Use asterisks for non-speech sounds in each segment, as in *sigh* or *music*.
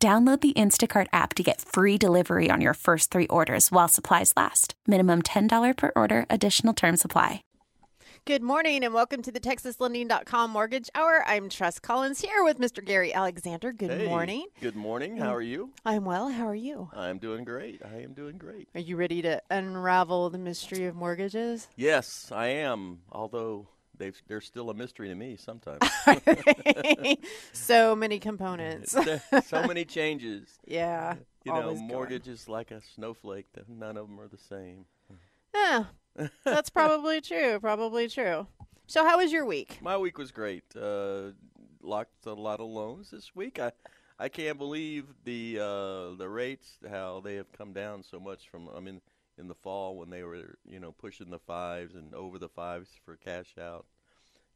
Download the Instacart app to get free delivery on your first three orders while supplies last. Minimum $10 per order, additional term supply. Good morning and welcome to the TexasLending.com Mortgage Hour. I'm Tress Collins here with Mr. Gary Alexander. Good Hey, morning. Good morning. How mm. are you? I'm well. How are you? I'm doing great. I am doing great. Are you ready to unravel the mystery of mortgages? Yes, I am. Although they've, they're still a mystery to me sometimes. *laughs* so many components. *laughs* so many changes. yeah. You know, going. mortgage is like a snowflake. None of them are the same. Yeah, that's probably true. Probably true. So, how was your week? My week was great. Uh, locked a lot of loans this week. I I can't believe the uh, the rates how they have come down so much from. I mean, in the fall when they were you know pushing the fives and over the fives for cash out.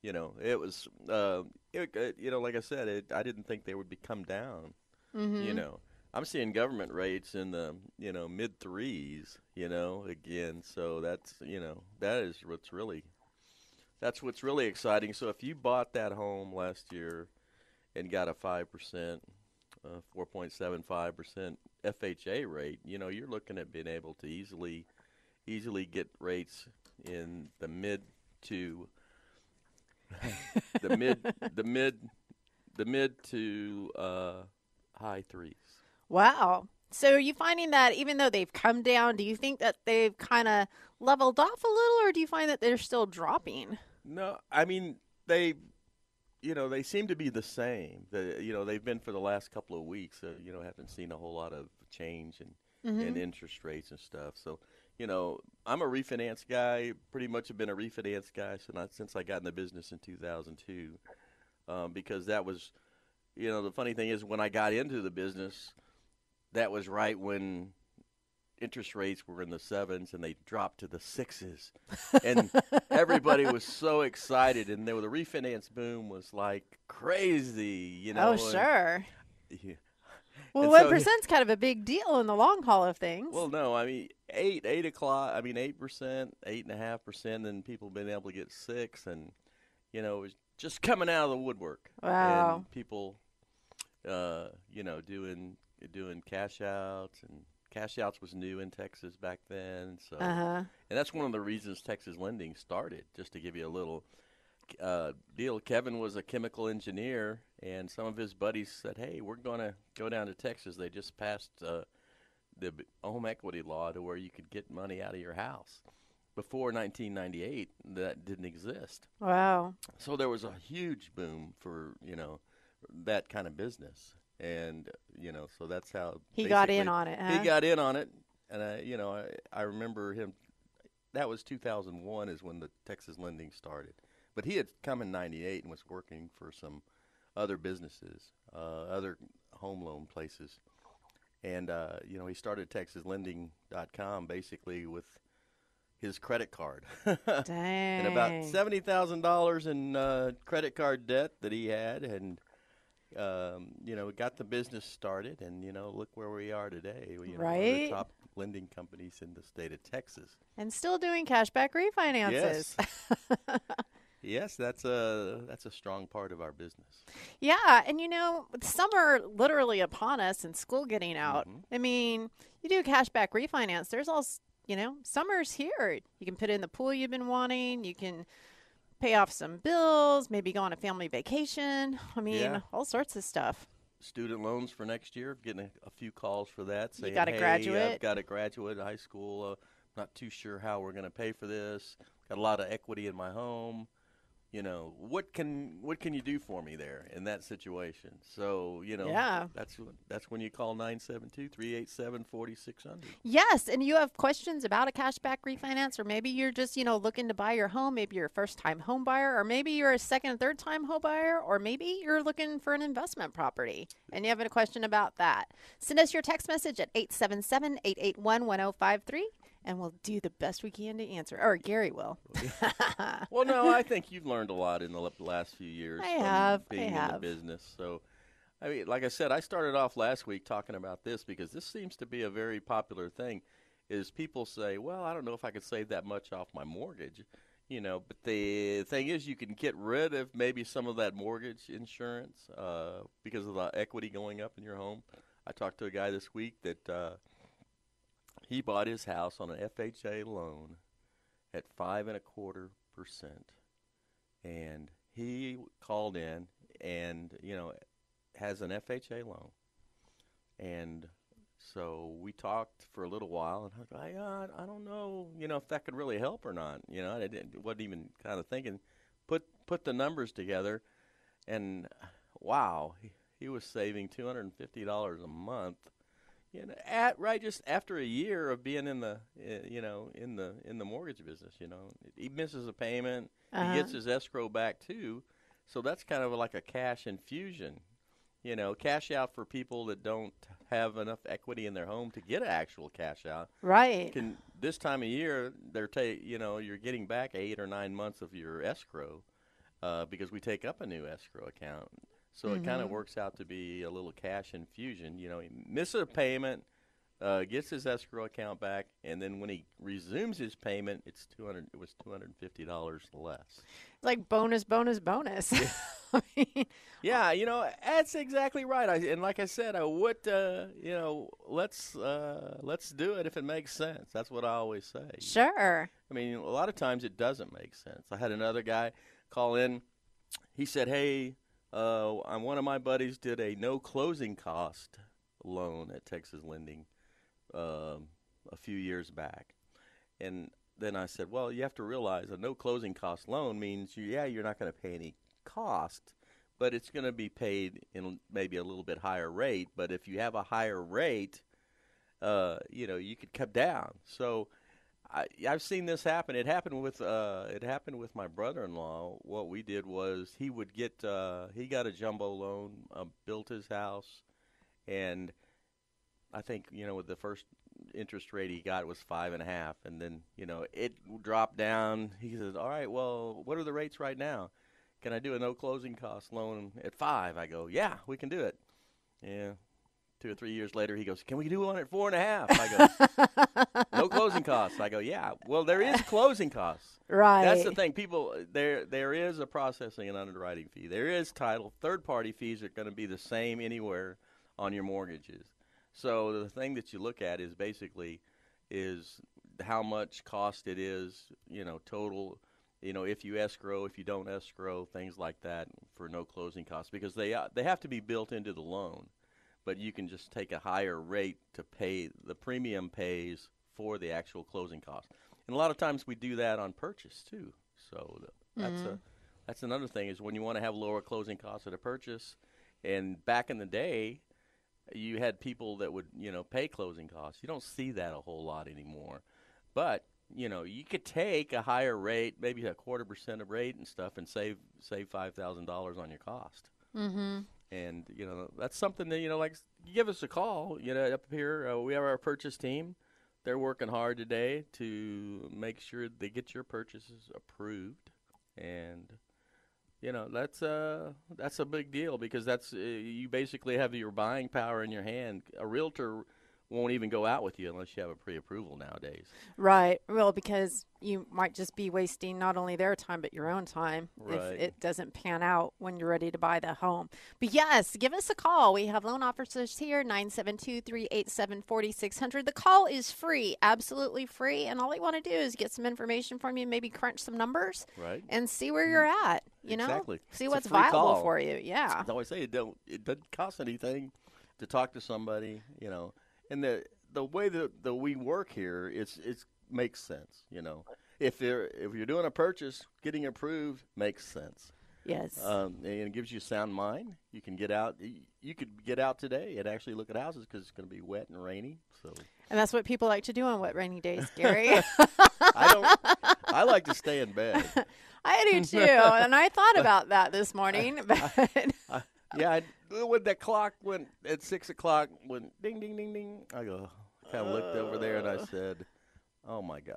You know, it was uh, it, you know like I said, it, I didn't think they would be come down. Mm-hmm. You know, I'm seeing government rates in the you know mid threes. You know, again, so that's you know that is what's really that's what's really exciting. So if you bought that home last year and got a five percent, uh, four point seven five percent FHA rate, you know you're looking at being able to easily, easily get rates in the mid to *laughs* the mid the mid the mid to uh, high threes. Wow. So, are you finding that even though they've come down, do you think that they've kind of leveled off a little, or do you find that they're still dropping? No, I mean they, you know, they seem to be the same. The, you know, they've been for the last couple of weeks. Uh, you know, haven't seen a whole lot of change in in interest rates and stuff. So, you know, I'm a refinance guy. Pretty much have been a refinance guy since I, since I got in the business in 2002, um, because that was, you know, the funny thing is when I got into the business, that was right when interest rates were in the sevens and they dropped to the sixes and everybody was so excited and there the refinance boom was like crazy you know oh, and- sure. *laughs* yeah. Well, one so- percent's kind of a big deal in the long haul of things. well no i mean eight eight o'clock i mean eight percent eight and a half percent and people been able to get six and you know it was just coming out of the woodwork Wow. and people uh you know doing doing cash outs and cash outs was new in texas back then so uh huh. And that's one of the reasons Texas Lending started, just to give you a little uh, deal. Kevin was a chemical engineer, and some of his buddies said, Hey, we're going to go down to Texas. They just passed uh, the home equity law to where you could get money out of your house. Before 1998, that didn't exist. Wow. So there was a huge boom for, you know, that kind of business. And, you know, so that's how He got in on it, huh? he got in on it, and I, you know, I, I remember him. That was 2001 is when the Texas lending started, but he had come in '98 and was working for some other businesses, uh, other home loan places, and uh, you know, he started TexasLending.com basically with his credit card. Dang. *laughs* and about seventy thousand dollars in uh, credit card debt that he had, and um, you know, we got the business started, and you know, look where we are today. You know, one of the Right. top lending companies in the state of Texas. And still doing cashback refinances. Yes. *laughs* Yes, that's a that's a strong part of our business. Yeah, and you know, summer literally upon us and school getting out. Mm-hmm. I mean, you do cashback refinance. There's all, you know, summer's here. You can put in the pool you've been wanting. You can pay off some bills. Maybe go on a family vacation. I mean, Yeah. all sorts of stuff. Student loans for next year. Getting a, a few calls for that. Saying, got a hey, graduate?" I've got a graduate high school. Uh, not too sure how we're going to pay for this. Got a lot of equity in my home. You know what can what can you do for me there in that situation so you know Yeah. that's when- that's when you call 972-387-4600 Yes, and you have questions about a cashback refinance, or maybe you're just, you know, looking to buy your home. Maybe you're a first time home buyer, or maybe you're a second, or third time home buyer, or maybe you're looking for an investment property and you have a question about that. Send us your text message at 877 881 1053, and we'll do the best we can to answer. Or Gary will. *laughs* *laughs* well no i think you've learned a lot in the last few years I have, I being in the have. business so i mean like i said i started off last week talking about this because this seems to be a very popular thing is people say well i don't know if i could save that much off my mortgage you know but the thing is you can get rid of maybe some of that mortgage insurance uh, because of the equity going up in your home i talked to a guy this week that uh, he bought his house on an fha loan at five and a quarter percent, and he called in and you know has an FHA loan, and so we talked for a little while, and I was like, uh, I don't know, you know, if that could really help or not. You know, I didn't, wasn't even kind of thinking. Put put the numbers together, and wow, he, he was saving two hundred and fifty dollars a month you know, at right just after a year of being in the, uh, you know, in the in the mortgage business, you know, he misses a payment, Uh-huh. he gets his escrow back too, so that's kind of like a cash infusion, you know, cash out for people that don't have enough equity in their home to get an actual cash out. Right. Can this time of year they're ta- you know, you're getting back eight or nine months of your escrow, uh, because we take up a new escrow account. So it kind of works out to be a little cash infusion. You know, he misses a payment, uh, gets his escrow account back, and then when he resumes his payment, it's two hundred. It was two hundred and fifty dollars less. like bonus, bonus, bonus. *laughs* I mean, Yeah, you know that's exactly right. I, and like I said, I would, uh, you know, let's uh, let's do it if it makes sense. That's what I always say. sure. I mean, a lot of times it doesn't make sense. I had another guy call in. He said, "Hey, uh, one of my buddies did a no closing cost loan at Texas Lending um, a few years back," and then I said, "Well, you have to realize a no closing cost loan means, you, yeah, you're not going to pay any cost." But it's going to be paid in maybe a little bit higher rate. But if you have a higher rate, uh, you know, you could come down. So, I, I've seen this happen. It happened with uh, it happened with my brother-in-law. What we did was he would get uh, he got a jumbo loan, uh, built his house, and I think you know with the first interest rate he got was five and a half, and then you know it dropped down. He says, "All right, well, what are the rates right now? Can I do a no closing cost loan at five? I go, "Yeah, we can do it." Yeah. Two or three years later, he goes, "Can we do one at four and a half?" I go, *laughs* "No closing costs." I go, "Yeah." Well, there is closing costs. Right. That's the thing. People there there is a processing and underwriting fee. There is title. Third party fees are going to be the same anywhere on your mortgages. So the thing that you look at is basically is how much cost it is, you know, total, you know, if you escrow, if you don't escrow, things like that for no closing costs because they uh, they have to be built into the loan. But you can just take a higher rate to pay the premium pays for the actual closing cost. And a lot of times we do that on purchase too. So th- that's a that's another thing is when you want to have lower closing costs at a purchase. And back in the day, you had people that would you know pay closing costs. You don't see that a whole lot anymore. But you know you could take a higher rate, maybe a quarter percent of rate and stuff, and save save five thousand dollars on your cost. mm-hmm. And you know that's something that you know like give us a call. You know up here uh, we have our purchase team. They're working hard today to make sure they get your purchases approved, and you know that's uh that's a big deal because that's uh, you basically have your buying power in your hand. A realtor won't even go out with you unless you have a pre-approval nowadays. Right. Well, because you might just be wasting not only their time but your own time Right. if it doesn't pan out when you're ready to buy the home. But yes, give us a call. We have loan officers here 972-387-4600. The call is free, absolutely free, and all we want to do is get some information from you, maybe crunch some numbers Right. and see where you're mm-hmm. at, you know? Exactly. See It's what's viable call. for you. Yeah. I always say it don't it doesn't cost anything to talk to somebody, you know. And the the way that, that we work here, it's it's makes sense, you know. if you're if you're doing a purchase, getting approved makes sense. Yes. Um, and it gives you a sound mind. You can get out. You could get out today and actually look at houses because it's going to be wet and rainy. So and that's what people like to do on wet rainy days, *laughs* Gary. I don't. I like to stay in bed. *laughs* I do too. And I thought *laughs* about that this morning. But Yeah, I, when that clock went at six o'clock, went ding ding ding ding. I go kind of looked over there and I said, "Oh my gosh,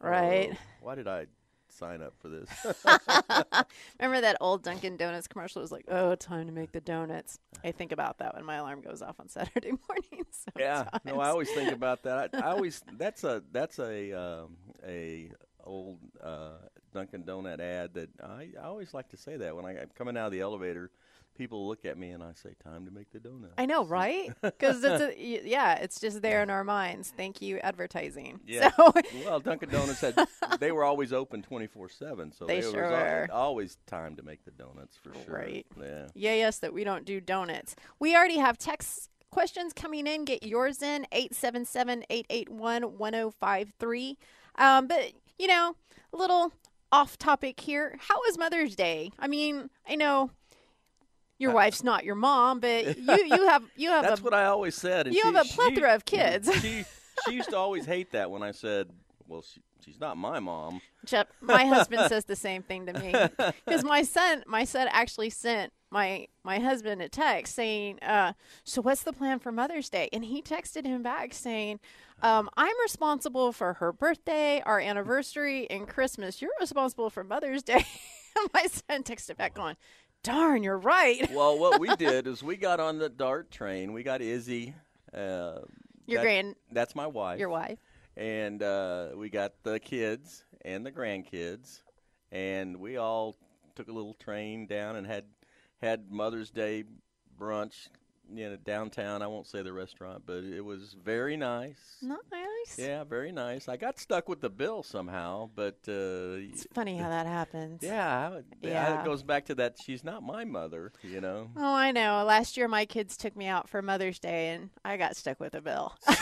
Right. Oh, why did I sign up for this?" *laughs* remember that old Dunkin' Donuts commercial? It was like, oh, time to make the donuts. I think about that when my alarm goes off on *laughs* Saturday mornings. yeah, no. I always think about that. I, I always that's a that's a um, a old uh, Dunkin' Donut ad that I, I always like to say that when I, I'm coming out of the elevator. People look at me and I say, "Time to make the donut." I know, right? *laughs* Because it's a, *laughs* yeah, it's just there in our minds. Thank you, advertising. Yeah. So *laughs* Well, Dunkin' Donuts had they were always open twenty four seven, so They sure were. always time to make the donuts for sure. Right. Yeah. yeah, yes, that we don't do donuts. We already have text questions coming in. Get yours in 877-881-1053. Um, but you know, a little off topic here. How was Mother's Day? I mean, I know your wife's not your mom, but *laughs* you you have you have That's a what I always said. And You she, have a she- plethora of kids. *laughs* She she used to always hate that when I said, "Well, she, she's not my mom." Chip, my husband *laughs* says the same thing to me because my son, my son actually sent my my husband a text saying, uh, "So what's the plan for Mother's Day?" And he texted him back saying, um, "I'm responsible for her birthday, our anniversary, and Christmas. You're responsible for Mother's Day." my son texted back going, "Darn, you're right." *laughs* Well, what we did is we got on the DART train. We got Izzy. Uh, Your that- grand, That's my wife. your wife. and uh, we got the kids and the grandkids, and we all took a little train down and had had Mother's Day brunch, you know, downtown. I won't say the restaurant, but it was very nice. Nice. Yeah, very nice. I got stuck with the bill somehow, but uh, It's funny how that happens. yeah, Yeah. it goes back to that. She's not my mother, you know. Oh, I know. Last year, my kids took me out for Mother's Day, and I got stuck with a bill. *laughs*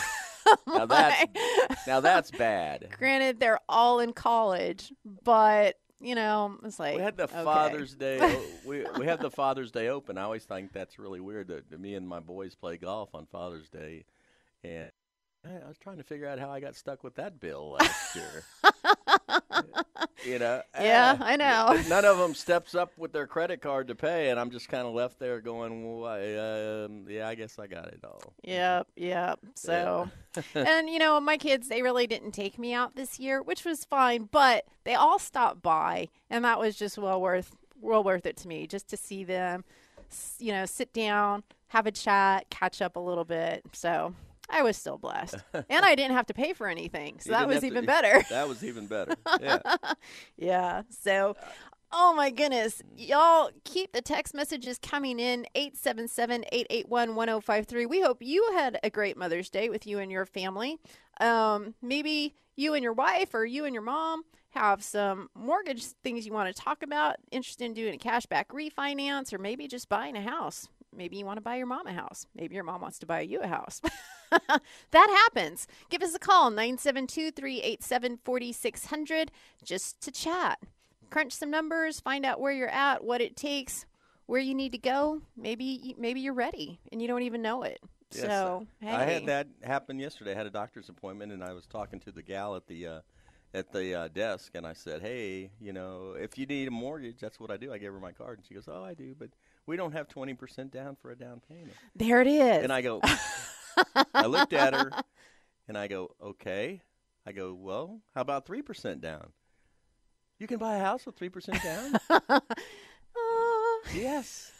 Now that's *laughs* now that's bad. Granted, they're all in college, but you know, it's like We had the okay. Father's Day. o- *laughs* we we had the Father's Day Open. I always think that's really weird that that me and my boys play golf on Father's Day, and I, I was trying to figure out how I got stuck with that bill last year. *laughs* you know? Yeah, ah, I know. None of them steps up with their credit card to pay, and I'm just kind of left there going, well, I, um, "Yeah, I guess I got it all." Yep, yep. So, *laughs* and you know, my kids, they really didn't take me out this year, which was fine, but they all stopped by, and that was just well worth well worth it to me just to see them, you know, sit down, have a chat, catch up a little bit. So, I was still blessed, *laughs* and I didn't have to pay for anything, so You that was have to- even better. That was even better. *laughs* Yeah. Yeah. So, oh my goodness. Y'all keep the text messages coming in 877 881 1053. We hope you had a great Mother's Day with you and your family. Um, maybe you and your wife or you and your mom have some mortgage things you want to talk about, interested in doing a cashback refinance, or maybe just buying a house. Maybe you want to buy your mom a house. Maybe your mom wants to buy you a house. *laughs* *laughs* that happens. Give us a call, 972 387 4600, just to chat. Crunch some numbers, find out where you're at, what it takes, where you need to go. Maybe maybe you're ready and you don't even know it. Yes, so, hey. I had that happen yesterday. I had a doctor's appointment, and I was talking to the gal at the uh, at the uh, desk, and I said, "Hey, you know, if you need a mortgage, that's what I do." I gave her my card, and she goes, "Oh, I do, but we don't have twenty percent down for a down payment." There it is. And I go, *laughs* *laughs* I looked at her, *laughs* and I go, "Okay." I go, "Well, how about three percent down?" You can buy a house with three percent down. *laughs* Yes,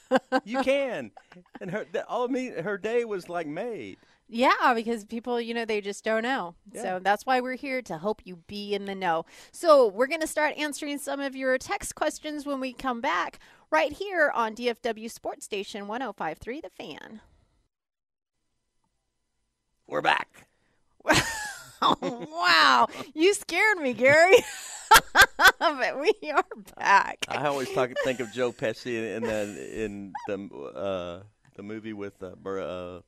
you can. And her, the, all me, her day was like made. Yeah, because people, you know, they just don't know. Yeah. So that's why we're here to help you be in the know. So we're going to start answering some of your text questions when we come back right here on DFW Sports Station 1053 The Fan. We're back. Oh, *laughs* wow. You scared me, Gary. *laughs* but we are back. I always talk, think of Joe Pesci in, in the in the uh, the movie with uh, uh,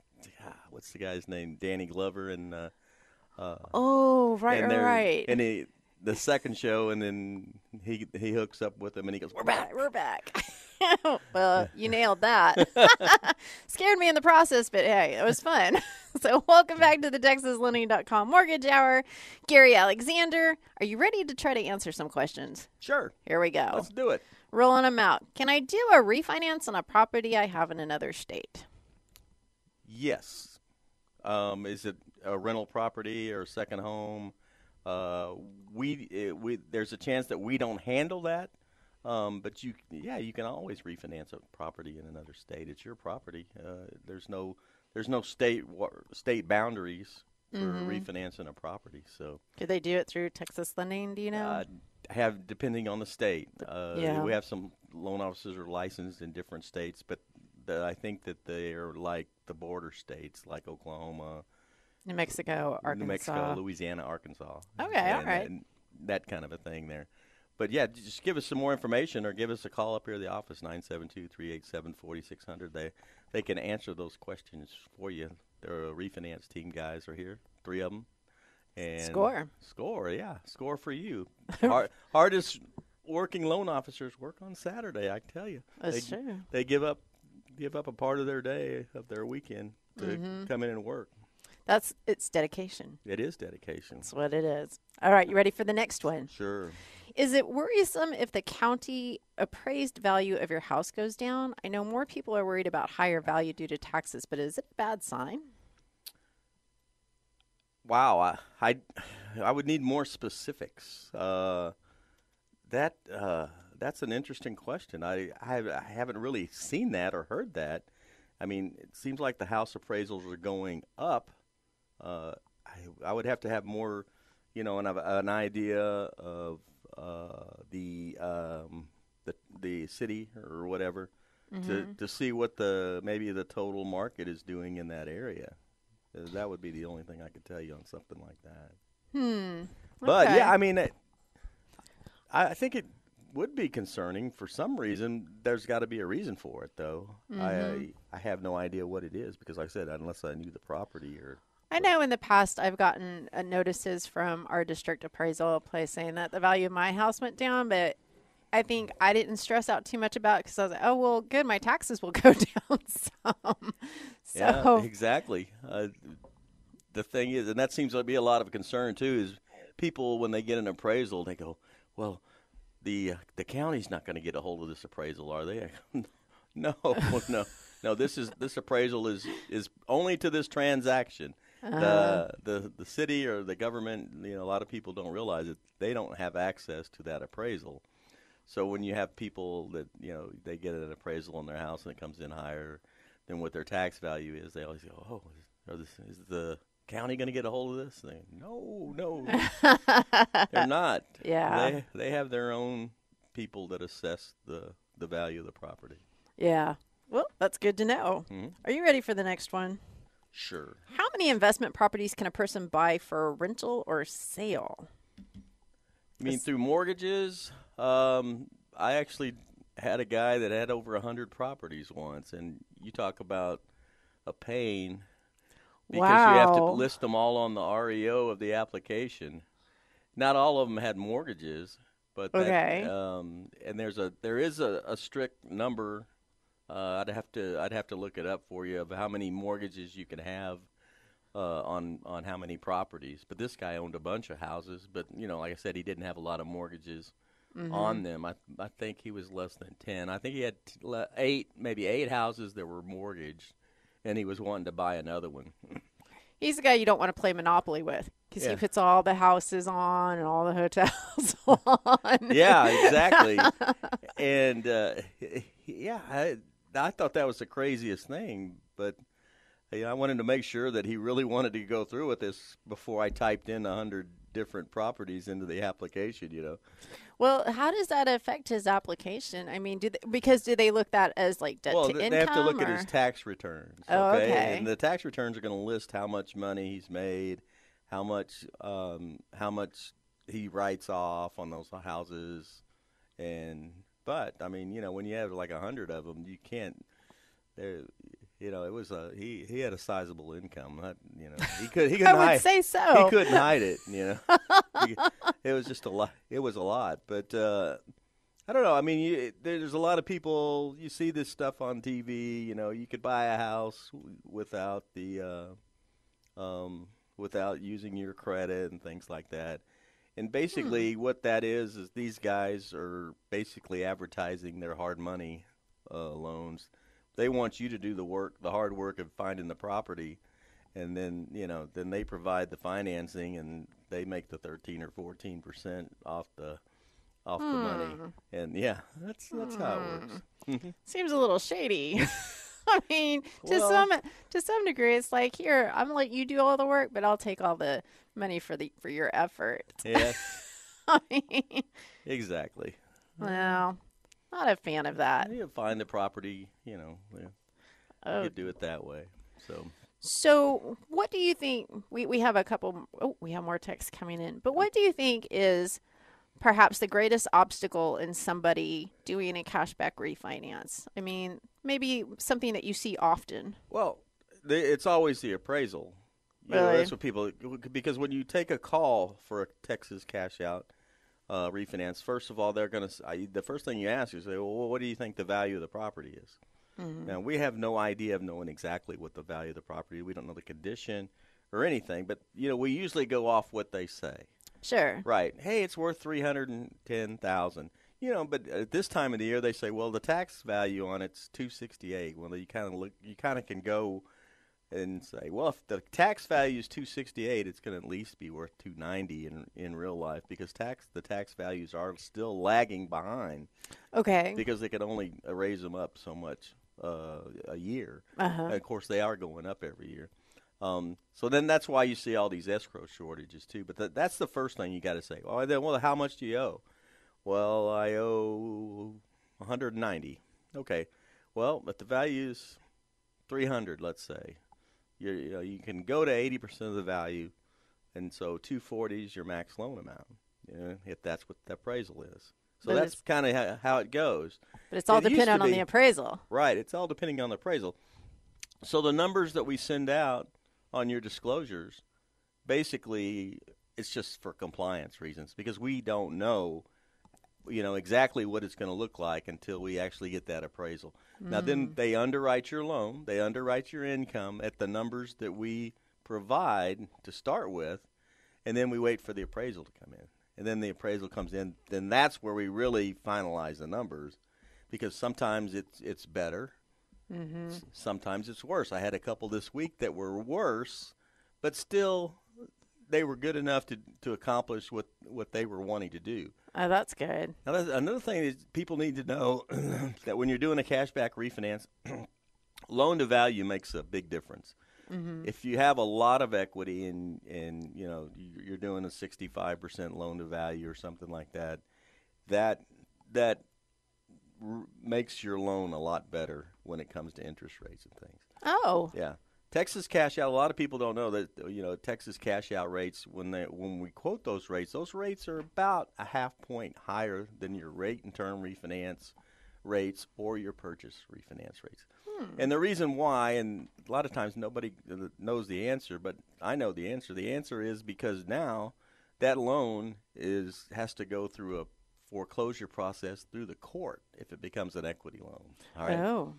what's the guy's name? Danny Glover and uh, uh, Oh, right, and right, right. And he the second show, and then he he hooks up with him, and he goes, "We're back." We're back. *laughs* well, you nailed that. *laughs* *laughs* Scared me in the process, but hey, it was fun. so, welcome back to the TexasLending.com Mortgage Hour. Gary Alexander, are you ready to try to answer some questions? Sure, Here we go. let's do it. Rolling them out. Can I do a refinance on a property I have in another state? Yes. Um, is it a rental property or a second home? Uh, we, it, we there's a chance that we don't handle that. Um, but you, yeah, you can always refinance a property in another state. It's your property. Uh, there's no, there's no state wa- state boundaries for refinancing a property. So Do they do it through Texas Lending? Do you know? uh, have depending on the state. Uh, Yeah. We have some loan officers are licensed in different states, but the, I think that they are like the border states, like Oklahoma, New Mexico, Arkansas. New Mexico, Louisiana, Arkansas. Okay, all and, right. and that kind of a thing there. But yeah, just give us some more information or give us a call up here at the office 972-387-4600. They they can answer those questions for you. Their refinance team guys are here, three of them. And Score. Score, yeah. Score for you. *laughs* Hard, hardest working loan officers work on Saturday, I tell you. That's they, true. They give up give up a part of their day of their weekend to Mm-hmm. come in and work. That's it's dedication. It is dedication. That's what it is. All right, you ready for the next one? Sure. Is it worrisome if the county appraised value of your house goes down? I know more people are worried about higher value due to taxes, but is it a bad sign? Wow, I, I, I would need more specifics. Uh, that uh, that's an interesting question. I, I I haven't really seen that or heard that. I mean, it seems like the house appraisals are going up. Uh, I, I would have to have more, you know, an, an idea of uh, the um, the the city or whatever to to see what the maybe the total market is doing in that area. Uh, That would be the only thing I could tell you on something like that. Hmm. But Okay. yeah, I mean, it, I I think it would be concerning for some reason. There's got to be a reason for it, though. Mm-hmm. I I have no idea what it is because, like I said, unless I knew the property or I know in the past I've gotten uh, notices from our district appraisal place saying that the value of my house went down, but I think I didn't stress out too much about it because I was like, oh, well, good, my taxes will *laughs* go down some. So, yeah, exactly. Uh, the thing is, and that seems to be a lot of concern too, is people when they get an appraisal, they go, "Well, the uh, the county's not going to get a hold of this appraisal, are they?" *laughs* no, *laughs* no, no. This is this appraisal is is only to this transaction. The the the city or the government, you know, a lot of people don't realize it. They don't have access to that appraisal. So when you have people that you know they get an appraisal on their house and it comes in higher than what their tax value is, they always go, "Oh, is, this, is the county going to get a hold of this thing?" No, no, *laughs* they're not. Yeah. they they have their own people that assess the the value of the property. yeah. Well, that's good to know. Mm-hmm. Are you ready for the next one? Sure. How many investment properties can a person buy for rental or sale? I mean, through mortgages, um, I actually had a guy that had over a hundred properties once, and you talk about a pain because you have to list them all on the REO of the application. Not all of them had mortgages, but that, Okay. um, and there's a there is a, a strict number. Uh, I'd have to I'd have to look it up for you of how many mortgages you can have uh, on on how many properties. But this guy owned a bunch of houses, but you know, like I said, he didn't have a lot of mortgages on them. I I think he was less than ten. I think he had t- le- eight, maybe eight houses that were mortgaged, and he was wanting to buy another one. *laughs* He's the guy you don't want to play Monopoly with because he puts all the houses on and all the hotels *laughs* on. yeah, exactly. *laughs* and uh, yeah, I I thought that was the craziest thing, but. you know, I wanted to make sure that he really wanted to go through with this before I typed in a hundred different properties into the application. You know, Well, how does that affect his application? I mean, do they, because do they look that as like debt well, to th- income? they have to look at his tax returns. Oh, okay. And the tax returns are going to list how much money he's made, how much, um, how much he writes off on those houses, and but I mean, you know, when you have like a hundred of them, you can't. There, you know, it was a he he had a sizable income. Not, you know, he could he *laughs* I couldn't would hide say so. he couldn't hide it. You know, He- *laughs* it was just a lot. It was a lot, but uh, I don't know. I mean, you, there's a lot of people. You see this stuff on TV. You know, you could buy a house without the uh, um, without using your credit and things like that. And hmm. basically, what that is is these guys are basically advertising their hard money uh, loans. They want you to do the work, the hard work of finding the property, and then you know, then they provide the financing, and they make the thirteen or fourteen percent off the off the money. Hmm. And yeah, that's that's how it works. Hmm. *laughs* Seems a little shady. *laughs* *laughs* I mean, to Well- some to some degree, it's like here I'm gonna let you do all the work, but I'll take all the money for the for your effort. *laughs* yes, I mean, exactly. well, not a fan of that. You find the property, you know, yeah, you Oh, could do it that way. So. So, what do you think? We, we have a couple, oh, we have more texts coming in. But what do you think is perhaps the greatest obstacle in somebody doing a cashback refinance? I mean, maybe something that you see often. Well, the, it's always the appraisal. You know, Really? that's what people because when you take a call for a Texas cash out uh, refinance, first of all, they're going to the first thing you ask is, "Well, what do you think the value of the property is?" Now we have no idea of knowing exactly what the value of the property. We don't know the condition or anything, but you know we usually go off what they say. Sure. Right. Hey, it's worth three hundred and ten thousand. You know, but at this time of the year, they say, well, the tax value on it's two sixty eight. Well, you kind of look, you kind of can go and say, well, if the tax value is two sixty eight, it's going to at least be worth two ninety in in real life because tax the tax values are still lagging behind Okay. because they can only raise them up so much uh, a year. Uh-huh. And of course, they are going up every year. Um, so then that's why you see all these escrow shortages too. But th- that's the first thing you got to say. Well, then, well, how much do you owe? Well, I owe 190. Okay. Well, but the value's 300, let's say. You're, you know, you can go to 80% of the value, and so 240 is your max loan amount. You know, if that's what the appraisal is. So But that's kind of how, how it goes. But it's all It dependent on be- the appraisal. Right. It's all depending on the appraisal. So the numbers that we send out on your disclosures, basically, it's just for compliance reasons because we don't know, you know, exactly what it's going to look like until we actually get that appraisal. Now, then mm. they underwrite your loan, they underwrite your income at the numbers that we provide to start with, and then we wait for the appraisal to come in. And then the appraisal comes in, then that's where we really finalize the numbers because sometimes it's it's better, mm-hmm. S- sometimes it's worse. I had a couple this week that were worse, but still they were good enough to to accomplish what what they were wanting to do. Oh, that's good. Now, that's, another thing is people need to know *clears throat* that when you're doing a cashback refinance, *clears throat* loan to value makes a big difference. Mm-hmm. If you have a lot of equity and and you know you- you're doing a 65% loan to value or something like that, that that r- makes your loan a lot better when it comes to interest rates and things. Oh, Yeah. Texas cash out. A lot of people don't know that you know Texas cash out rates when they when we quote those rates, those rates are about a half point higher than your rate and term refinance rates or your purchase refinance rates. Hmm. And the reason why, and a lot of times nobody knows the answer, but I know the answer. The answer is because now that loan is has to go through a foreclosure process through the court if it becomes an equity loan. All right. oh,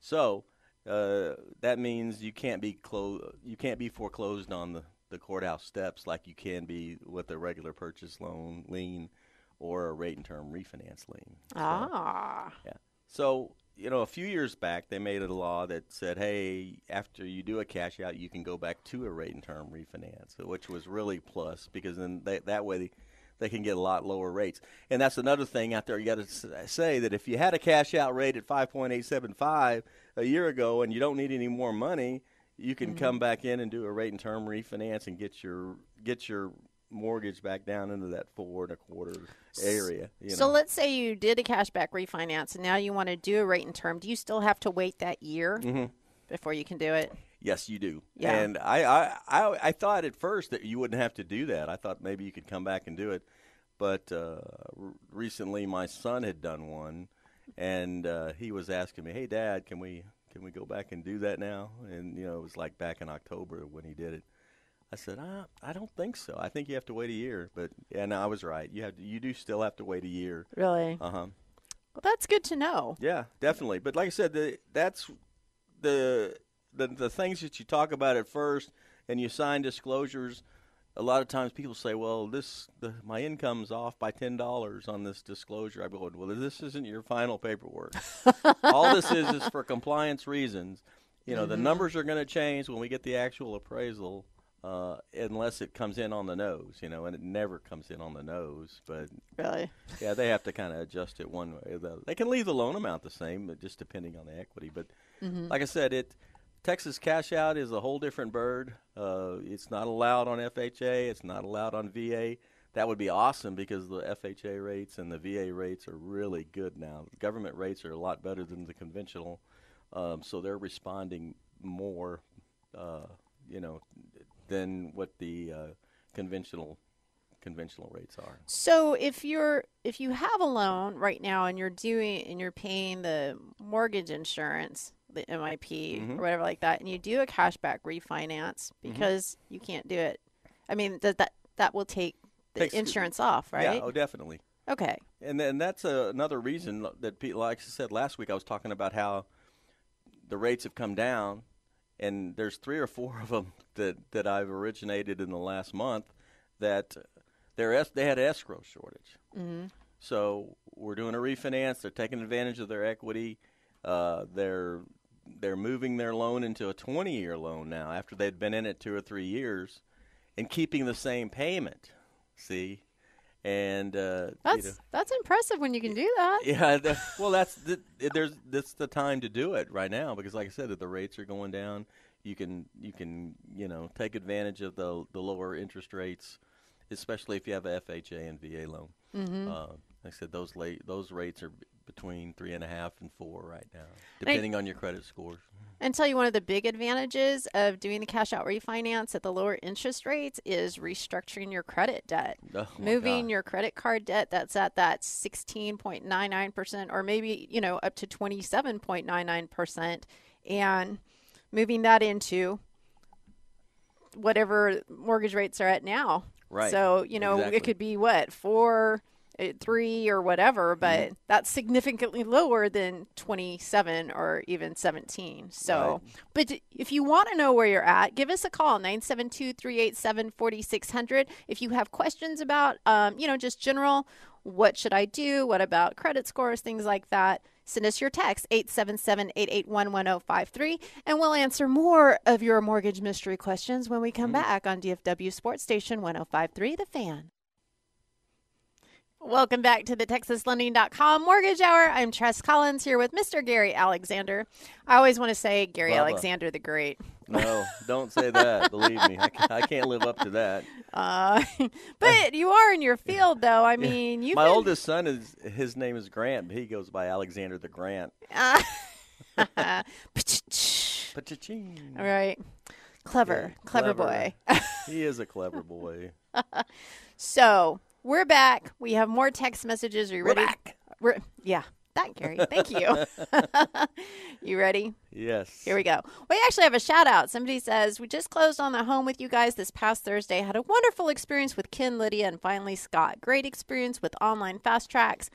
So uh, that means you can't be clo- you can't be foreclosed on the, the courthouse steps like you can be with a regular purchase loan lien or a rate and term refinance lien. So, ah, yeah. So you know, a few years back they made a law that said, hey, after you do a cash out, you can go back to a rate and term refinance, which was really plus because then they, that way. They, they can get a lot lower rates. And that's another thing out there. You got to say that if you had a cash out rate at 5.875 a year ago and you don't need any more money, you can come back in and do a rate and term refinance and get your get your mortgage back down into that four and a quarter area. You so know. let's say you did a cashback refinance and now you want to do a rate and term. Do you still have to wait that year Mm-hmm. before you can do it? Yes, you do. Yeah. And I, I, I, I thought at first that you wouldn't have to do that. I thought maybe you could come back and do it. But uh, r- recently, my son had done one, and uh, he was asking me, "Hey, Dad, can we can we go back and do that now? And you know, it was like back in October when he did it. I said, uh, I don't think so. I think you have to wait a year. But yeah, no, I was right. You have to, you do still have to wait a year. Really? Uh huh. Well, that's good to know. Yeah, definitely. But like I said, the, that's the, the the things that you talk about at first, and you sign disclosures. A lot of times, people say, "Well, this the, my income's off by ten dollars on this disclosure." I go, "Well, this isn't your final paperwork. *laughs* All this is is for compliance reasons. You know, Mm-hmm. the numbers are going to change when we get the actual appraisal." Uh, unless it comes in on the nose, you know, and it never comes in on the nose. But Really? yeah, they have to kind of adjust it one way or the other. They can leave the loan amount the same, but just depending on the equity. But like I said, it Texas cash out is a whole different bird. Uh, it's not allowed on FHA. It's not allowed on VA. That would be awesome because the FHA rates and the VA rates are really good now. The government rates are a lot better than the conventional, um, so they're responding more, uh, you know, than what the uh, conventional conventional rates are. So if you're if you have a loan right now and you're doing and you're paying the mortgage insurance, the MIP Mm-hmm. or whatever like that, and you do a cashback refinance because you can't do it. I mean that that that will take the Takes- insurance off, right? Yeah, oh, definitely. Okay. And then that's uh, another reason that, people, like I said last week, I was talking about how the rates have come down, and there's three or four of them that, that I've originated in the last month that they're es- they had escrow shortage. Mm-hmm. So we're doing a refinance. They're taking advantage of their equity. Uh, they're they're moving their loan into a 20 year loan now after they'd been in it two or three years, and keeping the same payment. See, and uh, you That's know, that's impressive when you can do that. *laughs* yeah, the, well, that's the, there's that's the time to do it right now because, like I said, if the rates are going down, you can you can you know take advantage of the the lower interest rates, especially if you have a FHA and VA loan. Mm-hmm. Uh, like I said, those late those rates are between three and a half and four right now, depending on your credit scores. And tell you one of the big advantages of doing the cash out refinance at the lower interest rates is restructuring your credit debt. Oh, Moving God. your credit card debt that's at that 16.99% or maybe, you know, up to 27.99% and moving that into whatever mortgage rates are at now. Right. So, you know, Exactly. it could be what, four, eh, three, or whatever, but Mm-hmm. that's significantly lower than 27 or even 17. So, but if you want to know where you're at, give us a call, 972 387 4600. If you have questions about, um, you know, just general, what should I do? What about credit scores, things like that? Send us your text, 877 881 1053, and we'll answer more of your mortgage mystery questions when we come back on DFW Sports Station 1053, The Fan. Welcome back to the TexasLending.com Mortgage Hour. I'm Tress Collins here with Mr. Gary Alexander. I always want to say Gary Bubba. Alexander the Great. No, don't say that. Believe me, I can't, I can't live up to that. *laughs* Uh, but you are in your field, though. I mean, you My oldest son is his name is Grant. But he goes by Alexander the Grant. All *laughs* Pa-cha-ching. right. Clever, Yeah, clever, clever. boy. He is a clever boy. *laughs* So we're back. We have more text messages. Are you We're ready? back. We're yeah. That Gary. Thank you. *laughs* you ready? Yes. Here we go. We actually have a shout out. Somebody says, We just closed on the home with you guys this past Thursday. Had a wonderful experience with Ken, Lydia, and finally Scott. Great experience with online fast tracks.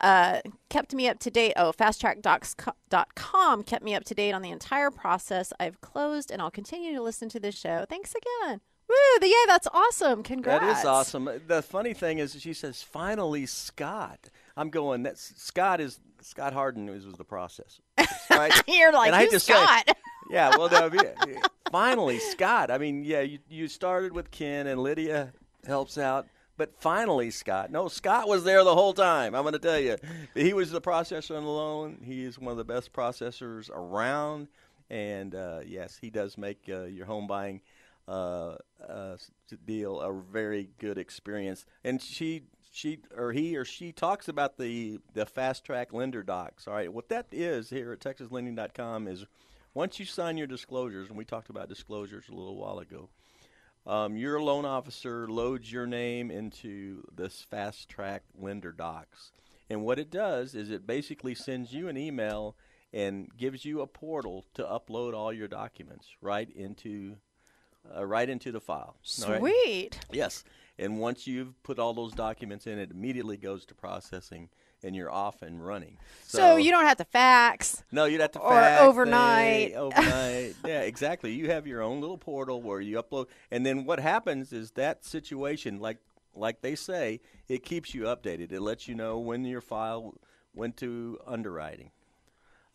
Uh, kept me up to date. Oh, fasttrackdocs.com kept me up to date on the entire process. I've closed and I'll continue to listen to this show. Thanks again. Woo! The, yeah, that's awesome. Congrats. That is awesome. The funny thing is, she says, "Finally, Scott." I'm going. That's Scott is Scott Harden is was the processor, *laughs* right? You're like, And I who's to say- Scott? *laughs* yeah. Well, no, *laughs* yeah, finally, Scott. I mean, yeah, you you started with Ken and Lydia helps out, but finally, Scott. No, Scott was there the whole time. I'm going to tell you, he was the processor on the loan. He is one of the best processors around, and uh, yes, he does make uh, your home buying uh, uh, deal a very good experience. And she, she, or he or she talks about the the fast track lender docs. All right, what that is here at TexasLending.com is once you sign your disclosures, and we talked about disclosures a little while ago. Um, your loan officer loads your name into this fast track lender docs. And what it does is it basically sends you an email and gives you a portal to upload all your documents right into uh, right into the file. all right? Sweet. Yes. And once you've put all those documents in, it immediately goes to processing, and you're off and running. So, you don't have to fax. no, you'd have to or fax overnight. they- *laughs* *laughs* overnight, yeah, exactly. You have your own little portal where you upload, and then what happens is that situation, like like they say, it keeps you updated. It lets you know when your file went to underwriting,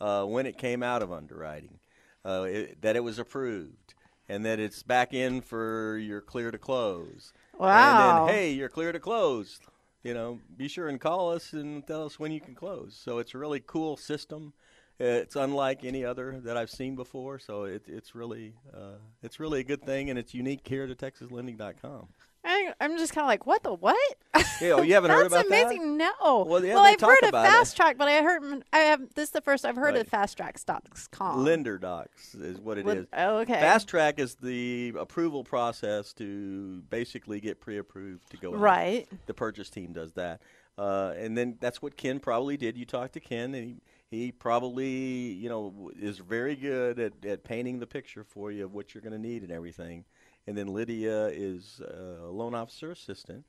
uh, when it came out of underwriting, uh, it, that it was approved, and that it's back in for your clear to close. Wow. And then, hey, you're clear to close. You know, be sure and call us and tell us when you can close. So it's a really cool system. It's unlike any other that I've seen before. So it, it's really uh, it's really a good thing, and it's unique here to TexasLending.com. I, I'm just kind of like, what the what? *laughs* Yeah, oh, you haven't heard about that? That's amazing. No. Well, yeah, they I've heard of about it. Fast Track, but I heard I have this is the first I've heard Right. of Fast Track Stocks.com. Lender Docs is what it is. Oh, okay. Fast Track is the approval process to basically get pre-approved to go out. Right. The purchase team does that, uh, and then that's what Ken probably did. You talked to Ken, and he he probably you know is very good at, at painting the picture for you of what you're going to need and everything. And then Lydia is uh, a loan officer assistant,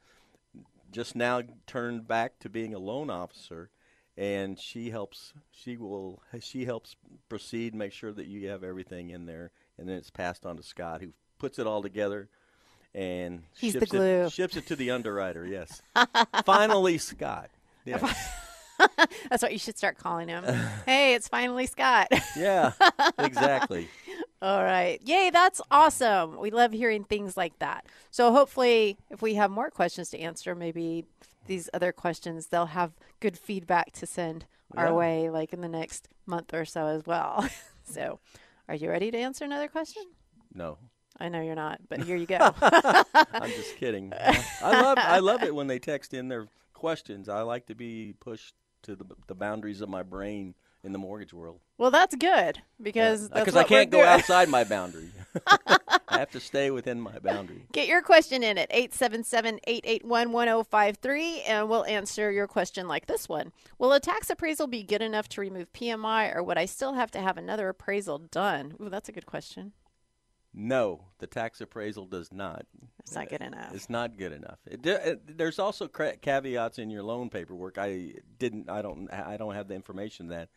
just now turned back to being a loan officer, and she helps. She will. She helps proceed, make sure that you have everything in there, and then it's passed on to Scott, who puts it all together. And He's the ships glue. It, ships it to the underwriter. Yes. *laughs* Finally, Scott. *laughs* That's what you should start calling him. *laughs* hey, it's finally Scott. yeah. Exactly. All right. Yay, that's awesome. We love hearing things like that. So hopefully if we have more questions to answer, maybe these other questions, they'll have good feedback to send our way like in the next month or so as well. *laughs* so, are you ready to answer another question? No. I know you're not, but here you go. *laughs* *laughs* I'm just kidding. I love I love it when they text in their questions. I like to be pushed to the, the boundaries of my brain in the mortgage world. well, that's good because that's Because I can't go doing. outside my boundary. *laughs* *laughs* I have to stay within my boundary. Get your question in at 877-881-1053 and we'll answer your question like this one. Will a tax appraisal be good enough to remove PMI or would I still have to have another appraisal done? Ooh, that's a good question. No, the tax appraisal does not. It's not good enough. It's not good enough. It, it, uh, there's also cra- caveats in your loan paperwork. I didn't. I don't. I don't have the information that.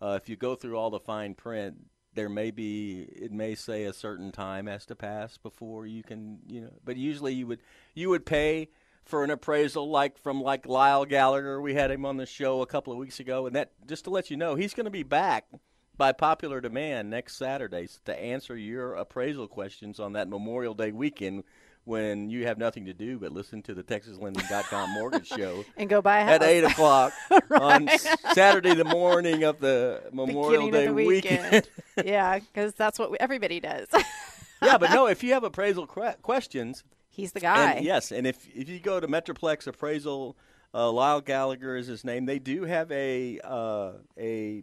Uh, if you go through all the fine print, there may be. It may say a certain time has to pass before you can. You know. But usually you would. You would pay for an appraisal like from like Lyle Gallagher. We had him on the show a couple of weeks ago, and that just to let you know, he's going to be back by popular demand next Saturday to answer your appraisal questions on that Memorial Day weekend when you have nothing to do but listen to the TexasLending.com *laughs* mortgage show And go buy a house. at 8 o'clock *laughs* on Saturday the morning of the Memorial Beginning Day the weekend. weekend. *laughs* yeah, because that's what we, everybody does. yeah, but no, if you have appraisal que- questions, He's the guy. And yes, and if if you go to Metroplex Appraisal, uh, Lyle Gallagher is his name. They do have a uh, a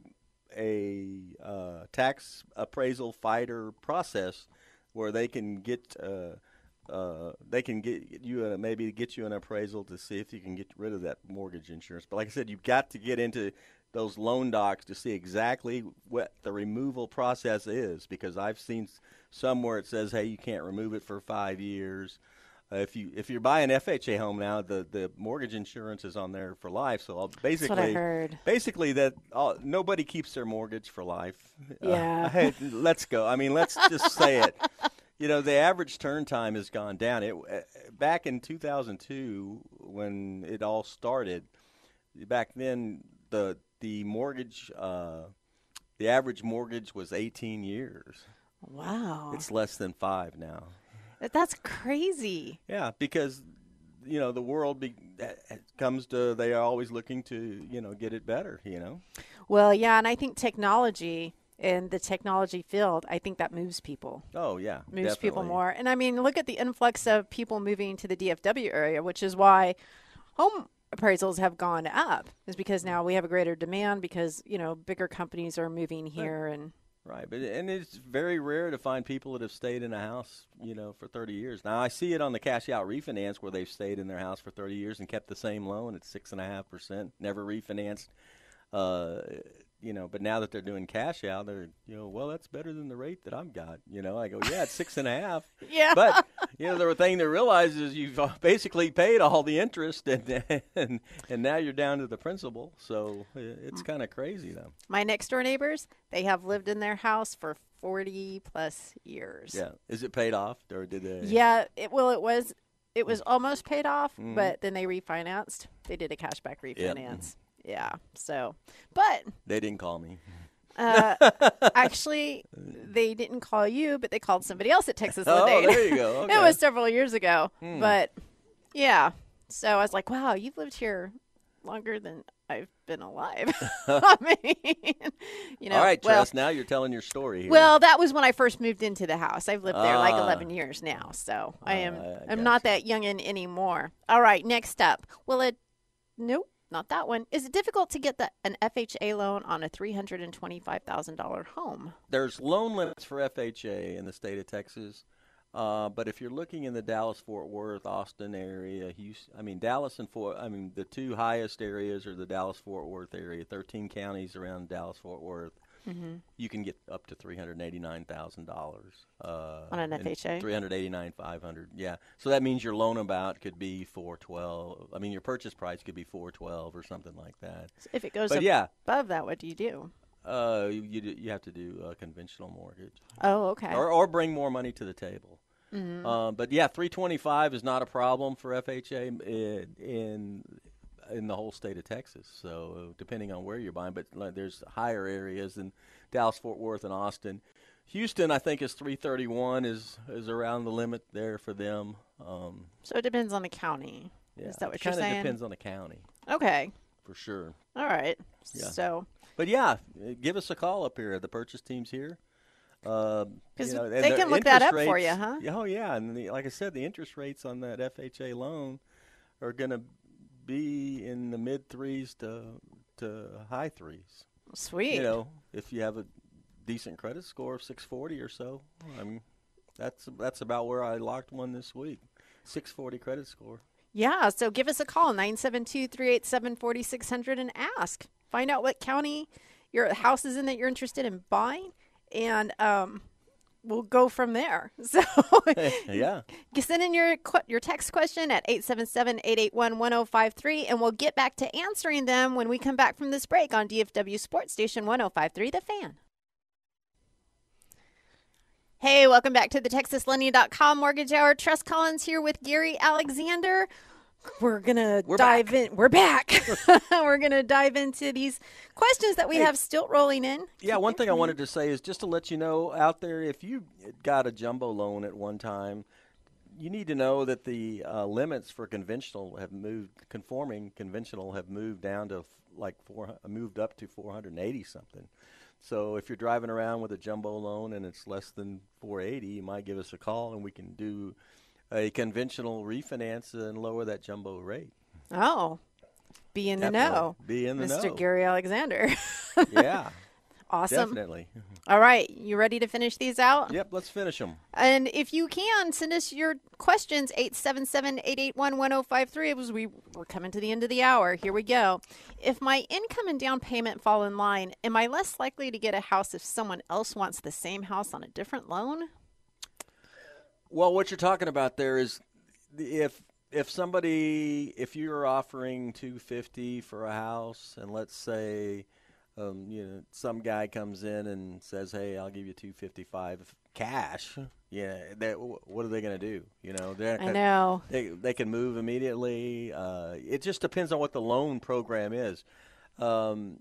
a uh, tax appraisal fighter process where they can get. Uh, uh, they can get you a, maybe get you an appraisal to see if you can get rid of that mortgage insurance. But like I said, you've got to get into those loan docs to see exactly what the removal process is because I've seen s- some where it says, "Hey, you can't remove it for five years." Uh, if you if you're buying FHA home now, the, the mortgage insurance is on there for life. So I'll basically, what I heard. basically that all, nobody keeps their mortgage for life. Uh, Yeah. hey, let's go. I mean, let's just say it. *laughs* You know, the average turn time has gone down. It uh, back in 2002 when it all started. Back then, the the mortgage, uh, the average mortgage was 18 years. wow. It's less than five now. That's crazy. Yeah, because you know the world be, comes to they are always looking to you know get it better. You know. Well, yeah, and I think technology in the technology field, I think that moves people. Oh yeah, moves people more. And I mean, look at the influx of people moving to the DFW area, which is why home appraisals have gone up. Is because now we have a greater demand because you know bigger companies are moving here and Right, but and it's very rare to find people that have stayed in a house, you know, for 30 years. Now I see it on the cash out refinance where they've stayed in their house for 30 years and kept the same loan at six and a half percent, never refinanced. Uh, you know, but now that they're doing cash out, they're you know, well, that's better than the rate that I've got. You know, I go, yeah, it's six and a half. *laughs* Yeah. But you know, the thing to realize is you've *laughs* basically paid all the interest, and *laughs* and and now you're down to the principal. So it's kind of crazy though. My next door neighbors, they have lived in their house for 40 plus years. Yeah, is it paid off or did they? Yeah, it well it was it Mm. was almost paid off, but then they refinanced. They did a cashback Yep. Yeah. So, but They didn't call me. uh, *laughs* actually they didn't call you, but they called somebody else at Texas Oh, there you go. *laughs* it was several years ago, Hmm. but yeah. So I was like, "Wow, you've lived here longer than I've been alive." *laughs* I mean, you know. all right, well, Tress. Now you're telling your story here. well, that was when I first moved into the house. I've lived there like Ah. 11 years now, so I am I I'm not that youngin anymore. All right, next up. Will it Nope, not that one. Is it difficult to get the, an FHA loan on a $325,000 home? there's loan limits for FHA in the state of Texas. Uh, but if you're looking in the Dallas Fort Worth, Austin area, Houston, I mean Dallas and Fort, I mean the two highest areas are the Dallas Fort Worth area. 13 counties around Dallas Fort Worth. Mm-hmm. You can get up to three hundred eighty-nine thousand dollars uh, On an FHA? Three hundred eighty-nine five hundred. Yeah. So that means your loan amount could be four twelve. I mean your purchase price could be four twelve or something like that. So if it goes But ab- yeah, above that, what do you do? uh, you you, do- you have to do a conventional mortgage Oh, okay. or or bring more money to the table. Mhm. Uh, but yeah, 325 is not a problem for FHA in in, in the whole state of Texas. So depending on where you're buying, but like, there's higher areas in Dallas, Fort Worth, and Austin. Houston, I think, is 331 is is around the limit there for them. Um, so it depends on the county. yeah, Is that what it you're saying? depends on the county Okay. for sure. All right. Yeah. So But yeah, uh, give us a call up here. The purchase team's here. Uh, 'Cause you know, they can look that up for you, huh? Oh yeah, and the, like I said, the interest rates on that FHA loan are going to be in the mid threes to to high threes. sweet. You know, if you have a decent credit score of 640 or so, I mean, that's that's about where I locked one this week. 640 credit score. Yeah, so give us a call, 972-387-4600 and ask. Find out what county your house is in that you're interested in buying and um, we'll go from there. *laughs* So *laughs* yeah. send in your your text question at 877-881-1053 and we'll get back to answering them when we come back from this break on DFW Sports Station 1053 The Fan. Hey, welcome back to the TexasLending.com Mortgage Hour. Tress Collins here with Gary Alexander. We're gonna We're dive in. We're back. *laughs* We're gonna dive into these questions that we have still rolling in. Yeah, one thing I wanted to say is just to let you know out there, if you got a jumbo loan at one time, you need to know that the uh, limits for conventional have moved, conforming conventional have moved down to f- like four, moved up to 480 something. So if you're driving around with a jumbo loan and it's less than 480, you might give us a call and we can do a conventional refinance and lower that jumbo rate. Oh, be in the know, Be in the Mr. know. Mr. Gary Alexander. *laughs* Yeah, *laughs* awesome. definitely. All right, you ready to finish these out? Yep, let's finish them. And if you can, send us your questions, 877-881-1053. As we, we're coming to the end of the hour. Here we go. If my income and down payment fall in line, am I less likely to get a house if someone else wants the same house on a different loan? Well, what you're talking about there is if if somebody if you're offering 250 for a house and let's say um, you know some guy comes in and says, "Hey, I'll give you 255 cash." Yeah, that what are they going to do? You know, they're I know. they they can move immediately. Uh, it just depends on what the loan program is. Um,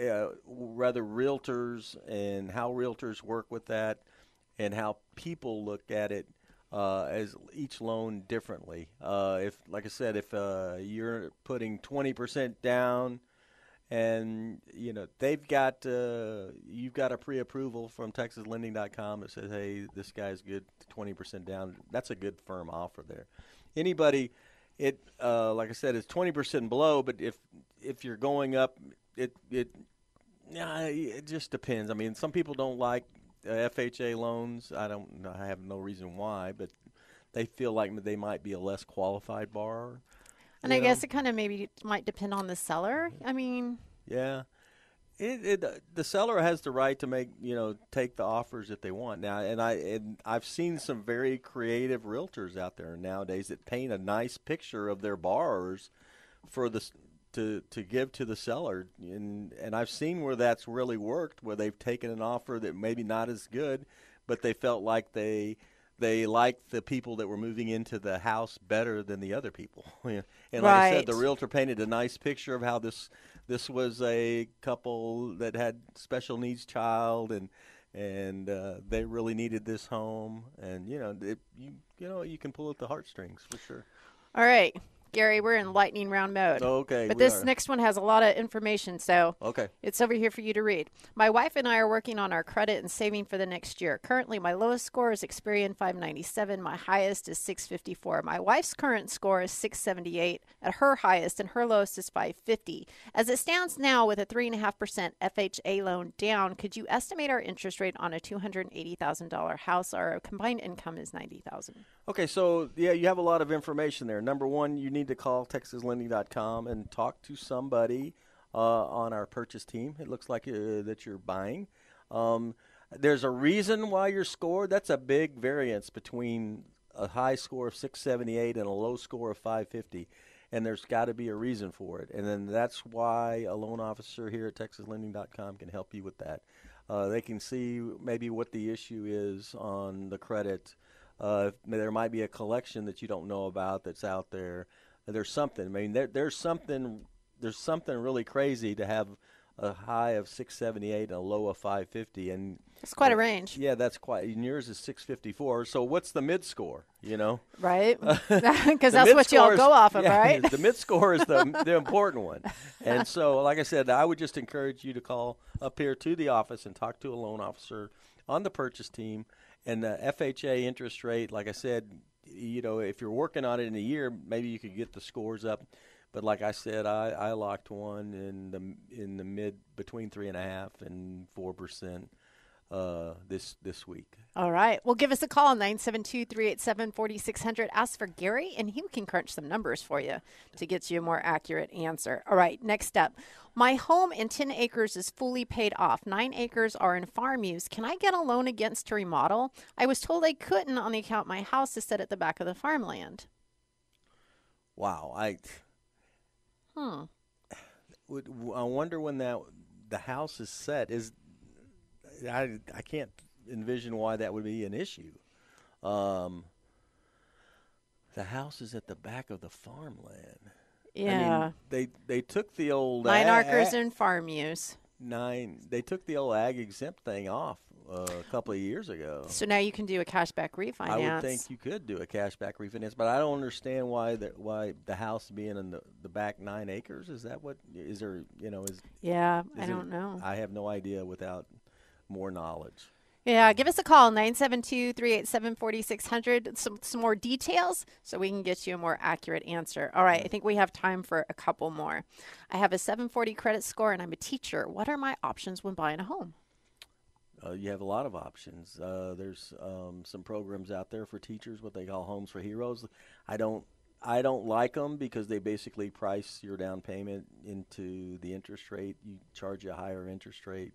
uh, rather realtors and how realtors work with that, and how people look at it uh, as each loan differently. Uh, if, like I said, if uh, you're putting twenty percent down, and you know they've got uh, you've got a pre-approval from TexasLending.com that says, "Hey, this guy's good, twenty percent down." That's a good firm offer there. Anybody, it uh, like I said, it's twenty percent below, but if if you're going up, it it yeah, it just depends. I mean, some people don't like FHA loans. I don't. know, I have no reason why, but they feel like they might be a less qualified borrower. And I know? guess it kind of maybe might depend on the seller. I mean, Yeah. It, it, uh, the seller has the right to make you know take the offers if they want now, and I and I've seen some very creative realtors out there nowadays that paint a nice picture of their borrowers for the to to give to the seller, and and I've seen where that's really worked, where they've taken an offer that maybe not as good, but they felt like they they liked the people that were moving into the house better than the other people. *laughs* and like right. I said, the realtor painted a nice picture of how this this was a couple that had special needs child and and uh, they really needed this home and you know it, you you know you can pull at the heartstrings for sure. All right. Gary, we're in lightning round mode. Okay. But this are. next one has a lot of information, so okay. it's over here for you to read. My wife and I are working on our credit and saving for the next year. Currently, my lowest score is Experian 597. My highest is 654. My wife's current score is 678 at her highest, and her lowest is 550. As it stands now, with a 3.5% FHA loan down, could you estimate our interest rate on a $280,000 house? Our combined income is 90000 Okay, so yeah, you have a lot of information there. Number one, you need to call TexasLending.com and talk to somebody uh, on our purchase team. It looks like uh, that you're buying. Um, there's a reason why you're scored. That's a big variance between a high score of 678 and a low score of 550 and there's got to be a reason for it. And then that's why a loan officer here at TexasLending.com can help you with that. Uh, they can see maybe what the issue is on the credit uh, there might be a collection that you don't know about that's out there. There's something. I mean, there, there's something. There's something really crazy to have a high of 678 and a low of 550, and it's quite a range. Yeah, that's quite. And yours is 654. So what's the mid score? You know, right? *laughs* Because that's what y'all go off of, *laughs* yeah, right? the mid score is the the important one. *laughs* And so, like I said, I would just encourage you to call up here to the office and talk to a loan officer on the purchase team and the FHA interest rate, like I said, you know, if you're working on it in a year, maybe you could get the scores up. But like I said, I, I locked one in the in the mid between three and a half and four percent uh, this this week. All right. Well, give us a call, 972-387-4600. Ask for Gary, and he can crunch some numbers for you to get you a more accurate answer. All right. Next up. My home in 10 acres is fully paid off. Nine acres are in farm use. Can I get a loan against to remodel? I was told I couldn't on the account my house is set at the back of the farmland. Wow. I... Hmm. I wonder when that the house is set. Is I I can't envision why that would be an issue. Um, the house is at the back of the farmland. Yeah. I mean, they they took the old nine ag- acres in farm use. Nine. They took the old ag exempt thing off uh, a couple of years ago. So now you can do a cashback refinance. I would think you could do a cashback refinance, but I don't understand why the why the house being in the, the back nine acres. Is that what is there? You know, is yeah. Is I don't know. I have no idea without more knowledge. Yeah, give us a call, 972 387 4600. Some more details so we can get you a more accurate answer. All right, I think we have time for a couple more. I have a 740 credit score and I'm a teacher. What are my options when buying a home? Uh, you have a lot of options. Uh, there's um, some programs out there for teachers, what they call Homes for Heroes. I don't I don't like them because they basically price your down payment into the interest rate. You charge a higher interest rate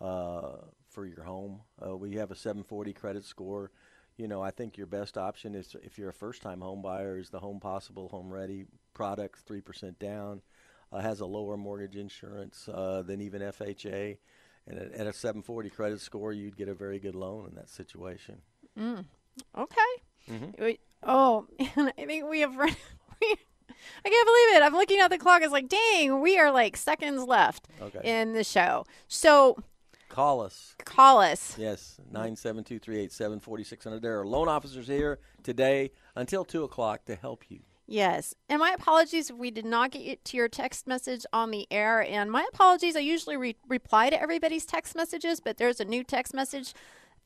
for your home. Uh, we have a 740 credit score. You know, I think your best option is if you're a first-time home buyer is the Home Possible Home Ready product, three percent down, uh, has a lower mortgage insurance uh, than even FHA, and at, a 740 credit score, you'd get a very good loan in that situation. Mm. Okay. Mm-hmm. Oh, *laughs* I think we have. Run. *laughs* I can't believe it. I'm looking at the clock. It's like, dang, we are like seconds left okay. in the show. So Call us. Call us. Yes, 972 387 4600. There are loan officers here today until 2 o'clock to help you. Yes. And my apologies if we did not get to your text message on the air. And my apologies, I usually re- reply to everybody's text messages, but there's a new text message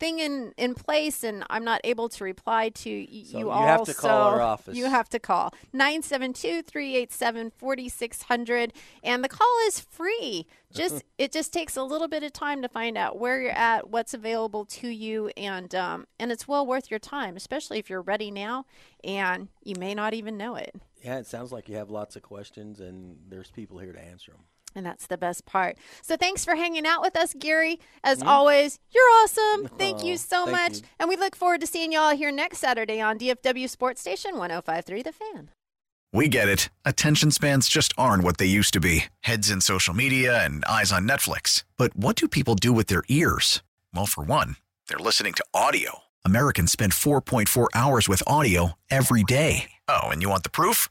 thing in in place and I'm not able to reply to y- so you, you all. You have to call our office. You have to call 972-387-4600 and the call is free. Just *laughs* it just takes a little bit of time to find out where you're at, what's available to you and um and it's well worth your time, especially if you're ready now and you may not even know it. Yeah, it sounds like you have lots of questions and there's people here to answer them. And that's the best part. So thanks for hanging out with us, Gary. As mm-hmm. always, you're awesome. *laughs* Thank you so thank much. You. And we look forward to seeing y'all here next Saturday on DFW Sports Station 1053 The Fan. We get it. Attention spans just aren't what they used to be heads in social media and eyes on Netflix. But what do people do with their ears? Well, for one, they're listening to audio. Americans spend 4.4 hours with audio every day. Oh, and you want the proof?